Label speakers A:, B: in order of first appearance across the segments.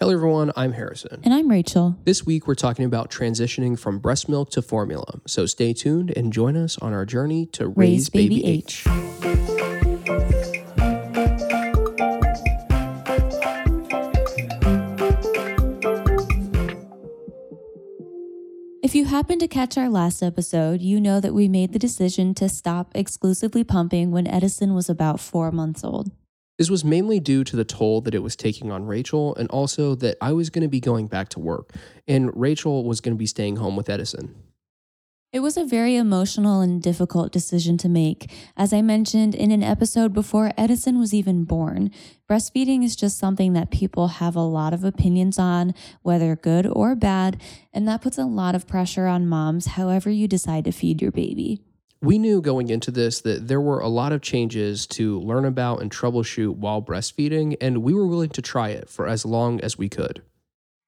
A: Hello, everyone. I'm Harrison.
B: And I'm Rachel.
A: This week, we're talking about transitioning from breast milk to formula. So stay tuned and join us on our journey to raise,
B: Raise
A: baby,
B: baby
A: H.
B: If you happened to catch our last episode, you know that we made the decision to stop exclusively pumping when Edison was about four months old.
A: This was mainly due to the toll that it was taking on Rachel, and also that I was going to be going back to work, and Rachel was going to be staying home with Edison.
B: It was a very emotional and difficult decision to make. As I mentioned in an episode before Edison was even born, breastfeeding is just something that people have a lot of opinions on, whether good or bad, and that puts a lot of pressure on moms, however, you decide to feed your baby.
A: We knew going into this that there were a lot of changes to learn about and troubleshoot while breastfeeding, and we were willing to try it for as long as we could.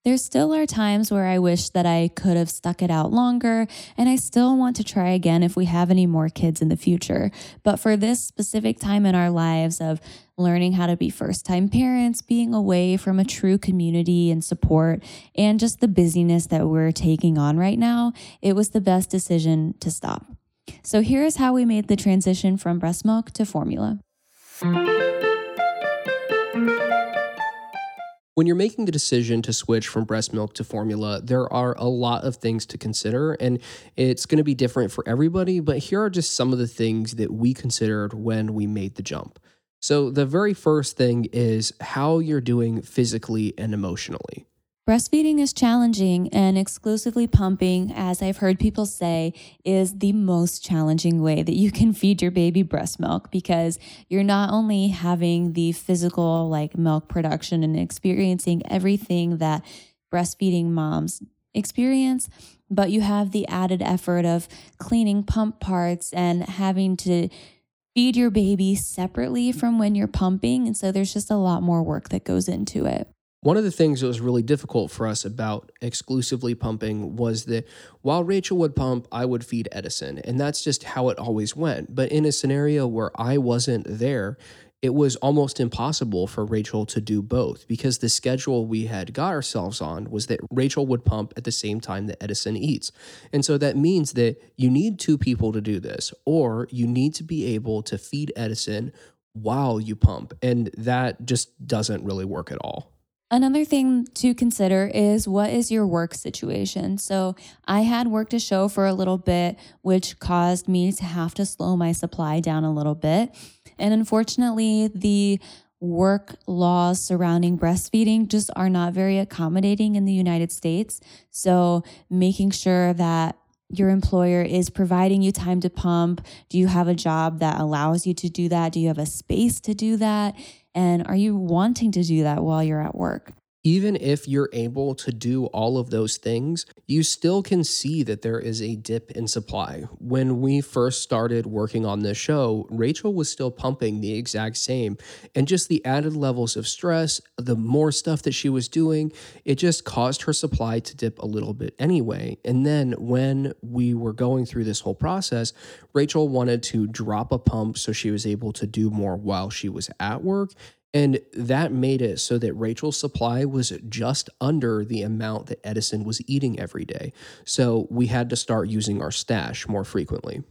B: There still are times where I wish that I could have stuck it out longer, and I still want to try again if we have any more kids in the future. But for this specific time in our lives of learning how to be first time parents, being away from a true community and support, and just the busyness that we're taking on right now, it was the best decision to stop. So here's how we made the transition from breast milk to formula.
A: When you're making the decision to switch from breast milk to formula, there are a lot of things to consider, and it's going to be different for everybody. But here are just some of the things that we considered when we made the jump. So, the very first thing is how you're doing physically and emotionally.
B: Breastfeeding is challenging, and exclusively pumping, as I've heard people say, is the most challenging way that you can feed your baby breast milk because you're not only having the physical, like milk production and experiencing everything that breastfeeding moms experience, but you have the added effort of cleaning pump parts and having to feed your baby separately from when you're pumping. And so there's just a lot more work that goes into it.
A: One of the things that was really difficult for us about exclusively pumping was that while Rachel would pump, I would feed Edison. And that's just how it always went. But in a scenario where I wasn't there, it was almost impossible for Rachel to do both because the schedule we had got ourselves on was that Rachel would pump at the same time that Edison eats. And so that means that you need two people to do this, or you need to be able to feed Edison while you pump. And that just doesn't really work at all.
B: Another thing to consider is what is your work situation? So, I had worked a show for a little bit, which caused me to have to slow my supply down a little bit. And unfortunately, the work laws surrounding breastfeeding just are not very accommodating in the United States. So, making sure that your employer is providing you time to pump. Do you have a job that allows you to do that? Do you have a space to do that? And are you wanting to do that while you're at work?
A: Even if you're able to do all of those things, you still can see that there is a dip in supply. When we first started working on this show, Rachel was still pumping the exact same. And just the added levels of stress, the more stuff that she was doing, it just caused her supply to dip a little bit anyway. And then when we were going through this whole process, Rachel wanted to drop a pump so she was able to do more while she was at work. And that made it so that Rachel's supply was just under the amount that Edison was eating every day. So we had to start using our stash more frequently.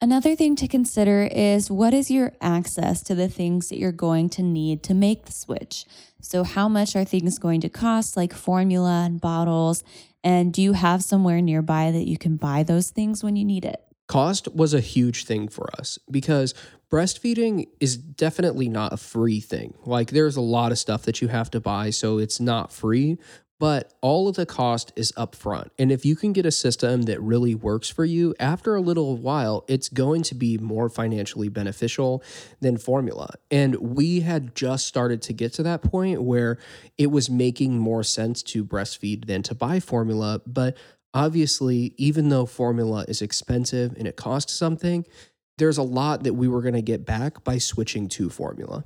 B: Another thing to consider is what is your access to the things that you're going to need to make the switch? So, how much are things going to cost, like formula and bottles? And do you have somewhere nearby that you can buy those things when you need it?
A: Cost was a huge thing for us because breastfeeding is definitely not a free thing. Like, there's a lot of stuff that you have to buy, so it's not free, but all of the cost is upfront. And if you can get a system that really works for you, after a little while, it's going to be more financially beneficial than formula. And we had just started to get to that point where it was making more sense to breastfeed than to buy formula. But obviously, even though formula is expensive and it costs something, there's a lot that we were going to get back by switching to formula.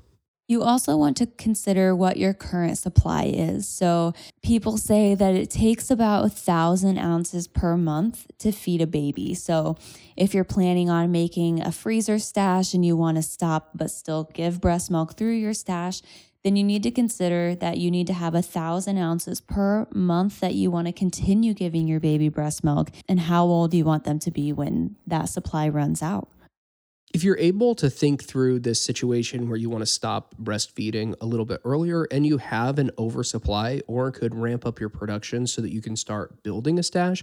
B: You also want to consider what your current supply is. So, people say that it takes about a thousand ounces per month to feed a baby. So, if you're planning on making a freezer stash and you want to stop but still give breast milk through your stash, then you need to consider that you need to have a thousand ounces per month that you want to continue giving your baby breast milk and how old you want them to be when that supply runs out.
A: If you're able to think through this situation where you want to stop breastfeeding a little bit earlier and you have an oversupply or could ramp up your production so that you can start building a stash,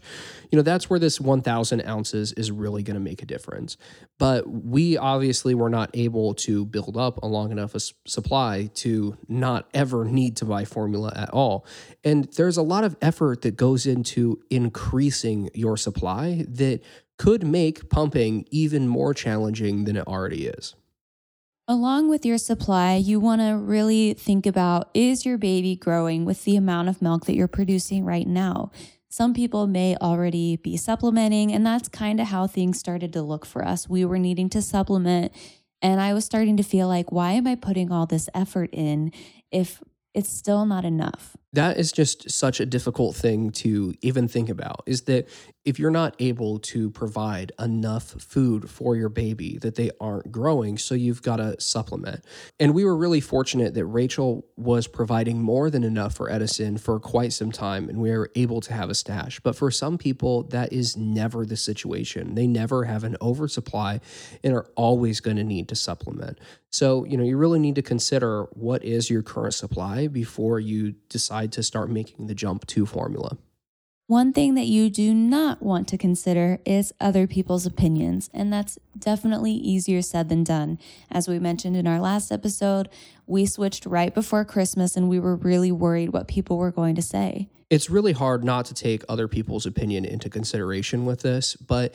A: you know, that's where this 1,000 ounces is really going to make a difference. But we obviously were not able to build up a long enough a supply to not ever need to buy formula at all. And there's a lot of effort that goes into increasing your supply that could make pumping even more challenging than it already is.
B: Along with your supply, you want to really think about is your baby growing with the amount of milk that you're producing right now? Some people may already be supplementing, and that's kind of how things started to look for us. We were needing to supplement, and I was starting to feel like, why am I putting all this effort in if it's still not enough?
A: That is just such a difficult thing to even think about is that if you're not able to provide enough food for your baby that they aren't growing so you've got to supplement. And we were really fortunate that rachel was providing more than enough for edison for quite some time and we were able to have a stash. But for some people that is never the situation. They never have an oversupply and are always going to need to supplement. So you know you really need to consider what is your current supply before you decide decide to start making the jump to formula.
B: One thing that you do not want to consider is other people's opinions, and that's definitely easier said than done. As we mentioned in our last episode, we switched right before Christmas and we were really worried what people were going to say.
A: It's really hard not to take other people's opinion into consideration with this, but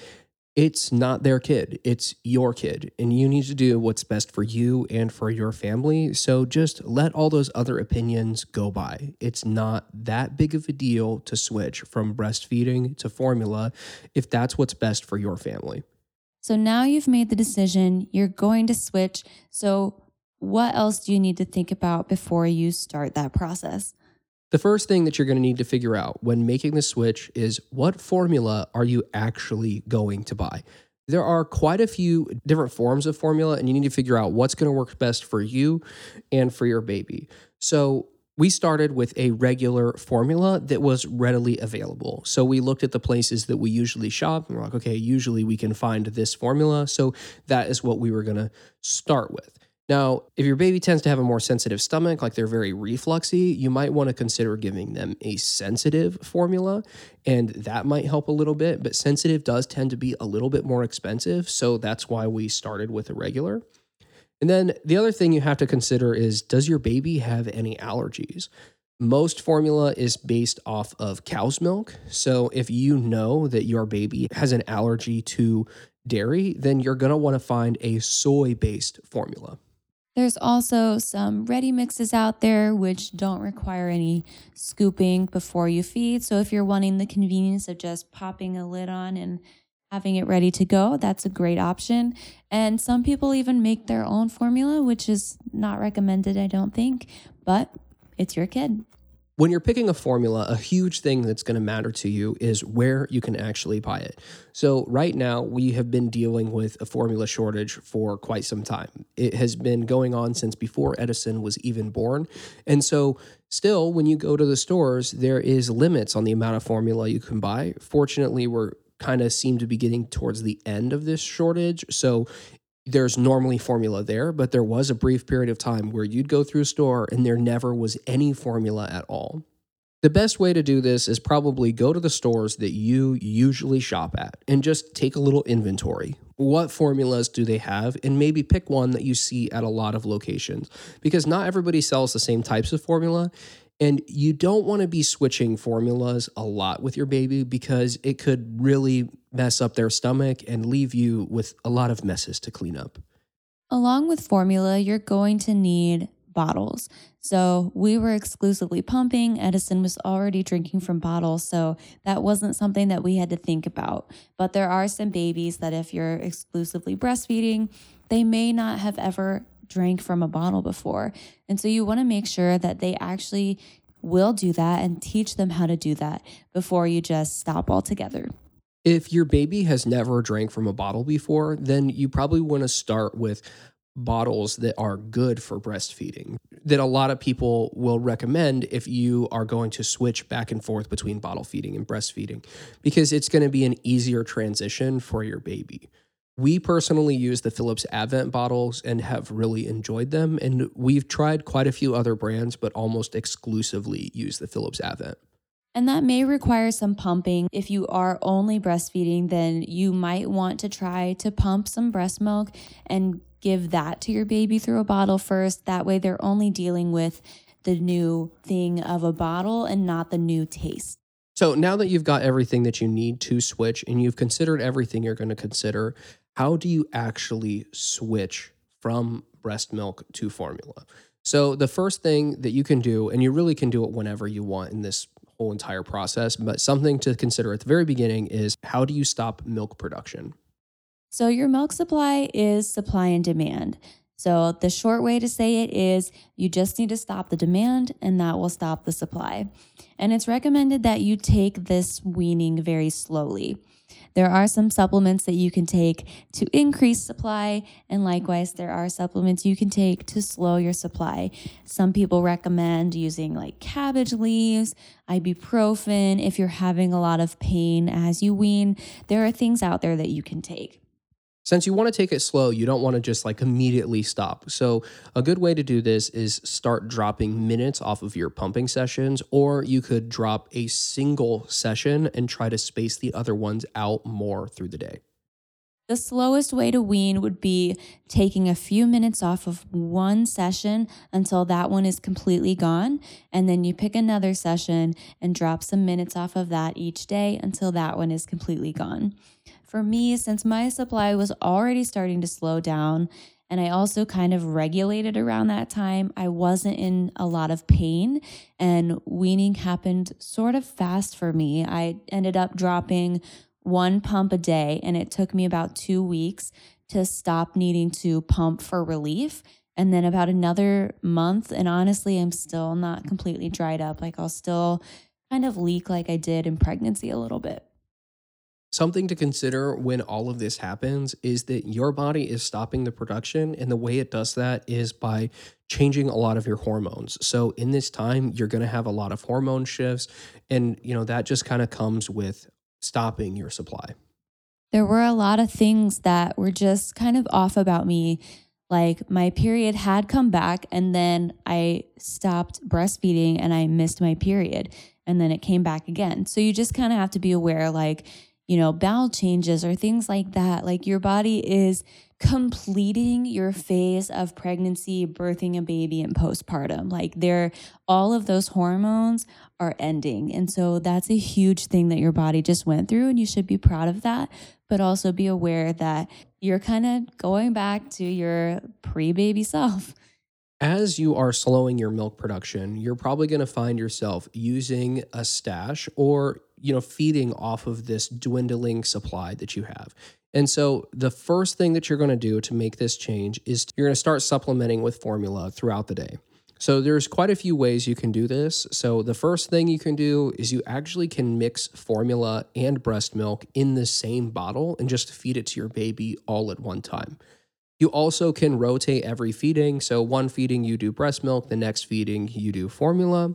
A: it's not their kid, it's your kid, and you need to do what's best for you and for your family. So just let all those other opinions go by. It's not that big of a deal to switch from breastfeeding to formula if that's what's best for your family.
B: So now you've made the decision, you're going to switch. So, what else do you need to think about before you start that process?
A: The first thing that you're going to need to figure out when making the switch is what formula are you actually going to buy? There are quite a few different forms of formula, and you need to figure out what's going to work best for you and for your baby. So, we started with a regular formula that was readily available. So we looked at the places that we usually shop and we're like, okay, usually we can find this formula. So that is what we were going to start with. Now, if your baby tends to have a more sensitive stomach, like they're very refluxy, you might want to consider giving them a sensitive formula, and that might help a little bit. But sensitive does tend to be a little bit more expensive, so that's why we started with a regular. And then the other thing you have to consider is does your baby have any allergies? Most formula is based off of cow's milk. So if you know that your baby has an allergy to dairy, then you're going to want to find a soy based formula.
B: There's also some ready mixes out there which don't require any scooping before you feed. So if you're wanting the convenience of just popping a lid on and having it ready to go, that's a great option. And some people even make their own formula, which is not recommended, I don't think, but it's your kid.
A: When you're picking a formula, a huge thing that's going to matter to you is where you can actually buy it. So, right now, we have been dealing with a formula shortage for quite some time. It has been going on since before Edison was even born. And so, still, when you go to the stores, there is limits on the amount of formula you can buy. Fortunately, we're kind of seem to be getting towards the end of this shortage. So there's normally formula there, but there was a brief period of time where you'd go through a store and there never was any formula at all. The best way to do this is probably go to the stores that you usually shop at and just take a little inventory. What formulas do they have? And maybe pick one that you see at a lot of locations because not everybody sells the same types of formula. And you don't want to be switching formulas a lot with your baby because it could really mess up their stomach and leave you with a lot of messes to clean up.
B: Along with formula, you're going to need bottles. So we were exclusively pumping. Edison was already drinking from bottles. So that wasn't something that we had to think about. But there are some babies that, if you're exclusively breastfeeding, they may not have ever drank from a bottle before. And so you want to make sure that they actually will do that and teach them how to do that before you just stop altogether.
A: If your baby has never drank from a bottle before, then you probably want to start with bottles that are good for breastfeeding that a lot of people will recommend if you are going to switch back and forth between bottle feeding and breastfeeding because it's going to be an easier transition for your baby. We personally use the Philips Avent bottles and have really enjoyed them. And we've tried quite a few other brands, but almost exclusively use the Philips Avent.
B: And that may require some pumping. If you are only breastfeeding, then you might want to try to pump some breast milk and give that to your baby through a bottle first. That way, they're only dealing with the new thing of a bottle and not the new taste.
A: So now that you've got everything that you need to switch and you've considered everything you're going to consider, how do you actually switch from breast milk to formula? So the first thing that you can do, and you really can do it whenever you want in this whole entire process. But something to consider at the very beginning is how do you stop milk production?
B: So, your milk supply is supply and demand. So, the short way to say it is you just need to stop the demand, and that will stop the supply. And it's recommended that you take this weaning very slowly. There are some supplements that you can take to increase supply, and likewise, there are supplements you can take to slow your supply. Some people recommend using like cabbage leaves, ibuprofen if you're having a lot of pain as you wean. There are things out there that you can take.
A: Since you want to take it slow, you don't want to just like immediately stop. So, a good way to do this is start dropping minutes off of your pumping sessions, or you could drop a single session and try to space the other ones out more through the day.
B: The slowest way to wean would be taking a few minutes off of one session until that one is completely gone. And then you pick another session and drop some minutes off of that each day until that one is completely gone. For me, since my supply was already starting to slow down, and I also kind of regulated around that time, I wasn't in a lot of pain, and weaning happened sort of fast for me. I ended up dropping one pump a day, and it took me about two weeks to stop needing to pump for relief. And then about another month, and honestly, I'm still not completely dried up. Like I'll still kind of leak like I did in pregnancy a little bit.
A: Something to consider when all of this happens is that your body is stopping the production. And the way it does that is by changing a lot of your hormones. So in this time, you're going to have a lot of hormone shifts. And, you know, that just kind of comes with stopping your supply.
B: There were a lot of things that were just kind of off about me. Like my period had come back, and then I stopped breastfeeding and I missed my period. And then it came back again. So you just kind of have to be aware like, you know, bowel changes or things like that. Like your body is completing your phase of pregnancy, birthing a baby, and postpartum. Like they're all of those hormones are ending. And so that's a huge thing that your body just went through. And you should be proud of that, but also be aware that you're kind of going back to your pre baby self.
A: As you are slowing your milk production, you're probably going to find yourself using a stash or you know, feeding off of this dwindling supply that you have. And so the first thing that you're going to do to make this change is you're going to start supplementing with formula throughout the day. So there's quite a few ways you can do this. So the first thing you can do is you actually can mix formula and breast milk in the same bottle and just feed it to your baby all at one time. You also can rotate every feeding. So one feeding you do breast milk, the next feeding you do formula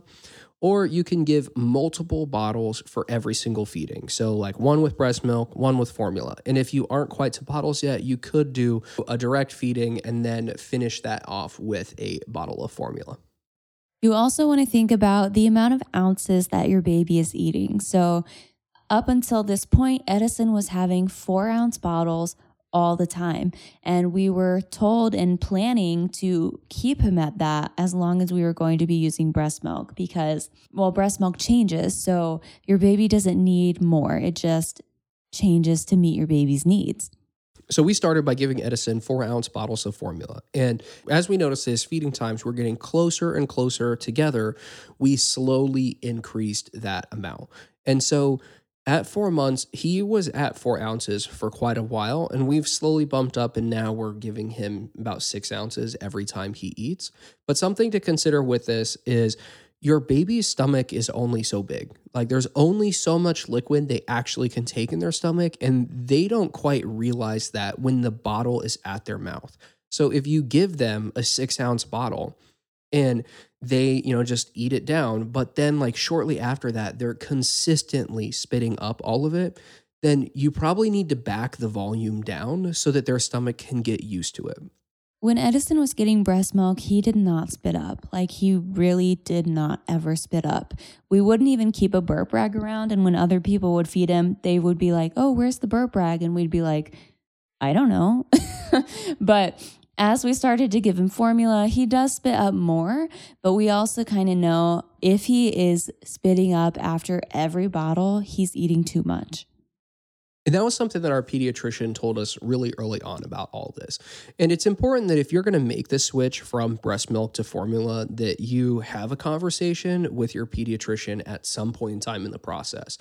A: or you can give multiple bottles for every single feeding. So, like one with breast milk, one with formula. And if you aren't quite to bottles yet, you could do a direct feeding and then finish that off with a bottle of formula.
B: You also want to think about the amount of ounces that your baby is eating. So, up until this point, Edison was having four ounce bottles all the time. And we were told and planning to keep him at that as long as we were going to be using breast milk because, well, breast milk changes. So your baby doesn't need more, it just changes to meet your baby's needs.
A: So we started by giving Edison four ounce bottles of formula. And as we noticed his feeding times were getting closer and closer together, we slowly increased that amount. And so at four months, he was at four ounces for quite a while, and we've slowly bumped up, and now we're giving him about six ounces every time he eats. But something to consider with this is your baby's stomach is only so big. Like there's only so much liquid they actually can take in their stomach, and they don't quite realize that when the bottle is at their mouth. So if you give them a six ounce bottle and they, you know, just eat it down, but then like shortly after that, they're consistently spitting up all of it, then you probably need to back the volume down so that their stomach can get used to it.
B: When Edison was getting breast milk, he did not spit up. Like he really did not ever spit up. We wouldn't even keep a burp rag around. And when other people would feed him, they would be like, Oh, where's the burp rag? And we'd be like, I don't know. but as we started to give him formula, he does spit up more, but we also kind of know if he is spitting up after every bottle, he's eating too much.
A: And that was something that our pediatrician told us really early on about all this. And it's important that if you're going to make the switch from breast milk to formula, that you have a conversation with your pediatrician at some point in time in the process.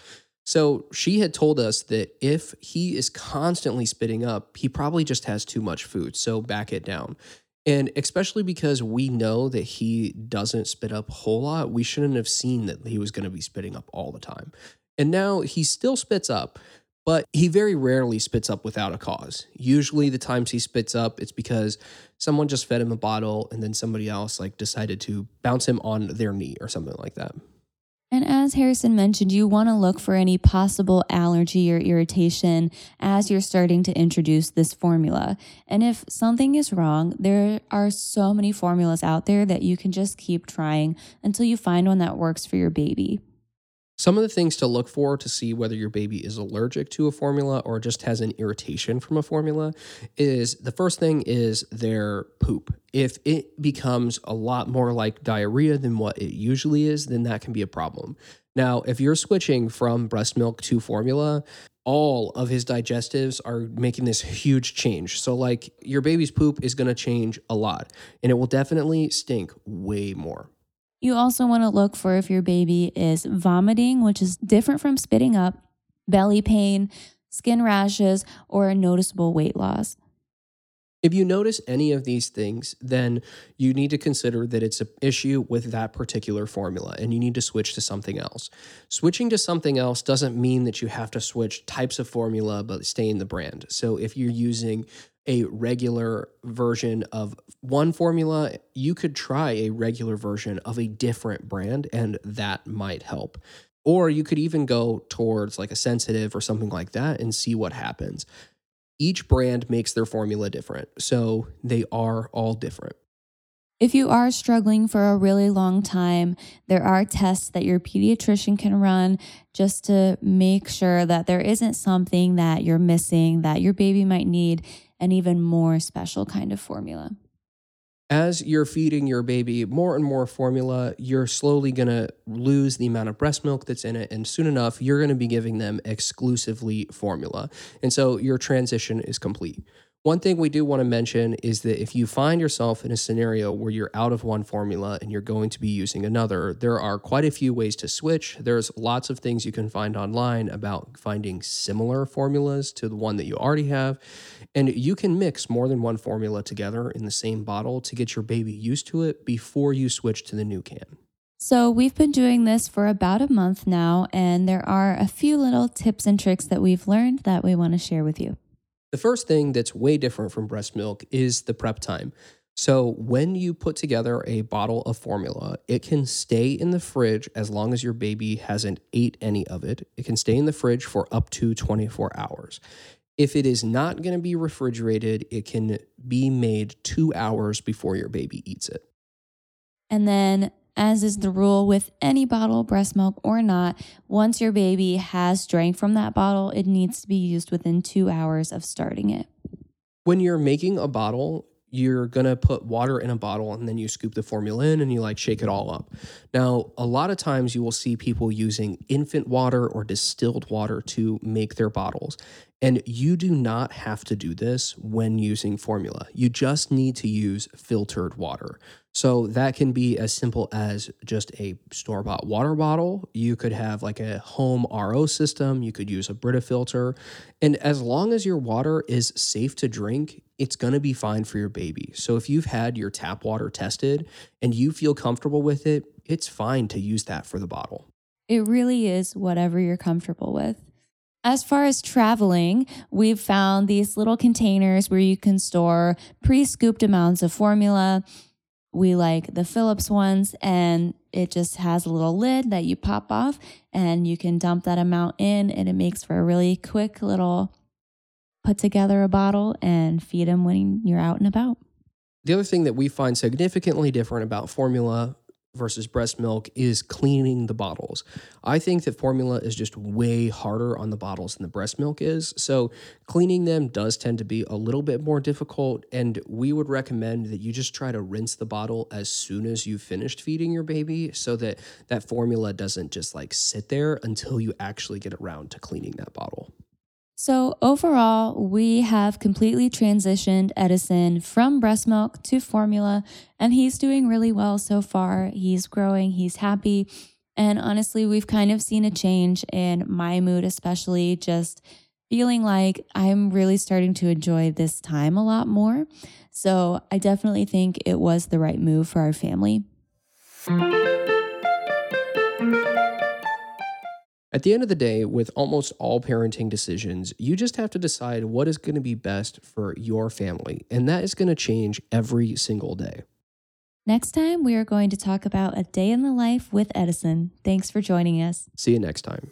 A: So she had told us that if he is constantly spitting up, he probably just has too much food. So back it down. And especially because we know that he doesn't spit up a whole lot, we shouldn't have seen that he was going to be spitting up all the time. And now he still spits up, but he very rarely spits up without a cause. Usually, the times he spits up, it's because someone just fed him a bottle and then somebody else like decided to bounce him on their knee or something like that.
B: And as Harrison mentioned, you want to look for any possible allergy or irritation as you're starting to introduce this formula. And if something is wrong, there are so many formulas out there that you can just keep trying until you find one that works for your baby.
A: Some of the things to look for to see whether your baby is allergic to a formula or just has an irritation from a formula is the first thing is their poop. If it becomes a lot more like diarrhea than what it usually is, then that can be a problem. Now, if you're switching from breast milk to formula, all of his digestives are making this huge change. So, like, your baby's poop is to change a lot and it will definitely stink way more.
B: You also want to look for if your baby is vomiting, which is different from spitting up, belly pain, skin rashes, or a noticeable weight loss.
A: If you notice any of these things, then you need to consider that it's an issue with that particular formula and you need to switch to something else. Switching to something else doesn't mean that you have to switch types of formula but stay in the brand. So if you're using a regular version of one formula, you could try a regular version of a different brand, and that might help. Or you could even go towards like a sensitive or something like that and see what happens. Each brand makes their formula different, so they are all different.
B: If you are struggling for a really long time, there are tests that your pediatrician can run just to make sure that there isn't something that you're missing that your baby might need an even more special kind of formula.
A: As you're feeding your baby more and more formula, you're slowly going to lose the amount of breast milk that's in it. And soon enough, you're going to be giving them exclusively formula. And so your transition is complete. One thing we do want to mention is that if you find yourself in a scenario where you're out of one formula and you're going to be using another, there are quite a few ways to switch. There's lots of things you can find online about finding similar formulas to the one that you already have. And you can mix more than one formula together in the same bottle to get your baby used to it before you switch to the new can.
B: So, we've been doing this for about a month now, and there are a few little tips and tricks that we've learned that we want to share with you.
A: The first thing that's way different from breast milk is the prep time. So, when you put together a bottle of formula, it can stay in the fridge as long as your baby hasn't ate any of it. It can stay in the fridge for up to 24 hours. If it is not going to be refrigerated, it can be made two hours before your baby eats it.
B: And then, as is the rule with any bottle, breast milk or not, once your baby has drank from that bottle, it needs to be used within two hours of starting it.
A: When you're making a bottle, you're gonna put water in a bottle and then you scoop the formula in and you like shake it all up. Now, a lot of times you will see people using infant water or distilled water to make their bottles. And you do not have to do this when using formula. You just need to use filtered water. So that can be as simple as just a store bought water bottle. You could have like a home RO system. You could use a Brita filter. And as long as your water is safe to drink, it's going to be fine for your baby. So if you've had your tap water tested and you feel comfortable with it, it's fine to use that for the bottle.
B: It really is whatever you're comfortable with. As far as traveling, we've found these little containers where you can store pre scooped amounts of formula. We like the Philips ones, and it just has a little lid that you pop off, and you can dump that amount in, and it makes for a really quick little put together a bottle and feed them when you're out and about.
A: The other thing that we find significantly different about formula versus breast milk is cleaning the bottles. I think that formula is just way harder on the bottles than the breast milk is. So cleaning them does tend to be a little bit more difficult. And we would recommend that you just try to rinse the bottle as soon as you've finished feeding your baby so that that formula doesn't just like sit there until you actually get around to cleaning that bottle.
B: So, overall, we have completely transitioned Edison from breast milk to formula, and he's doing really well so far. He's growing, he's happy. And honestly, we've kind of seen a change in my mood, especially just feeling like I'm really starting to enjoy this time a lot more. So, I definitely think it was the right move for our family.
A: At the end of the day, with almost all parenting decisions, you just have to decide what is going to be best for your family, and that is going to change every single day.
B: Next time, we are going to talk about a day in the life with Edison. Thanks for joining us.
A: See you next time.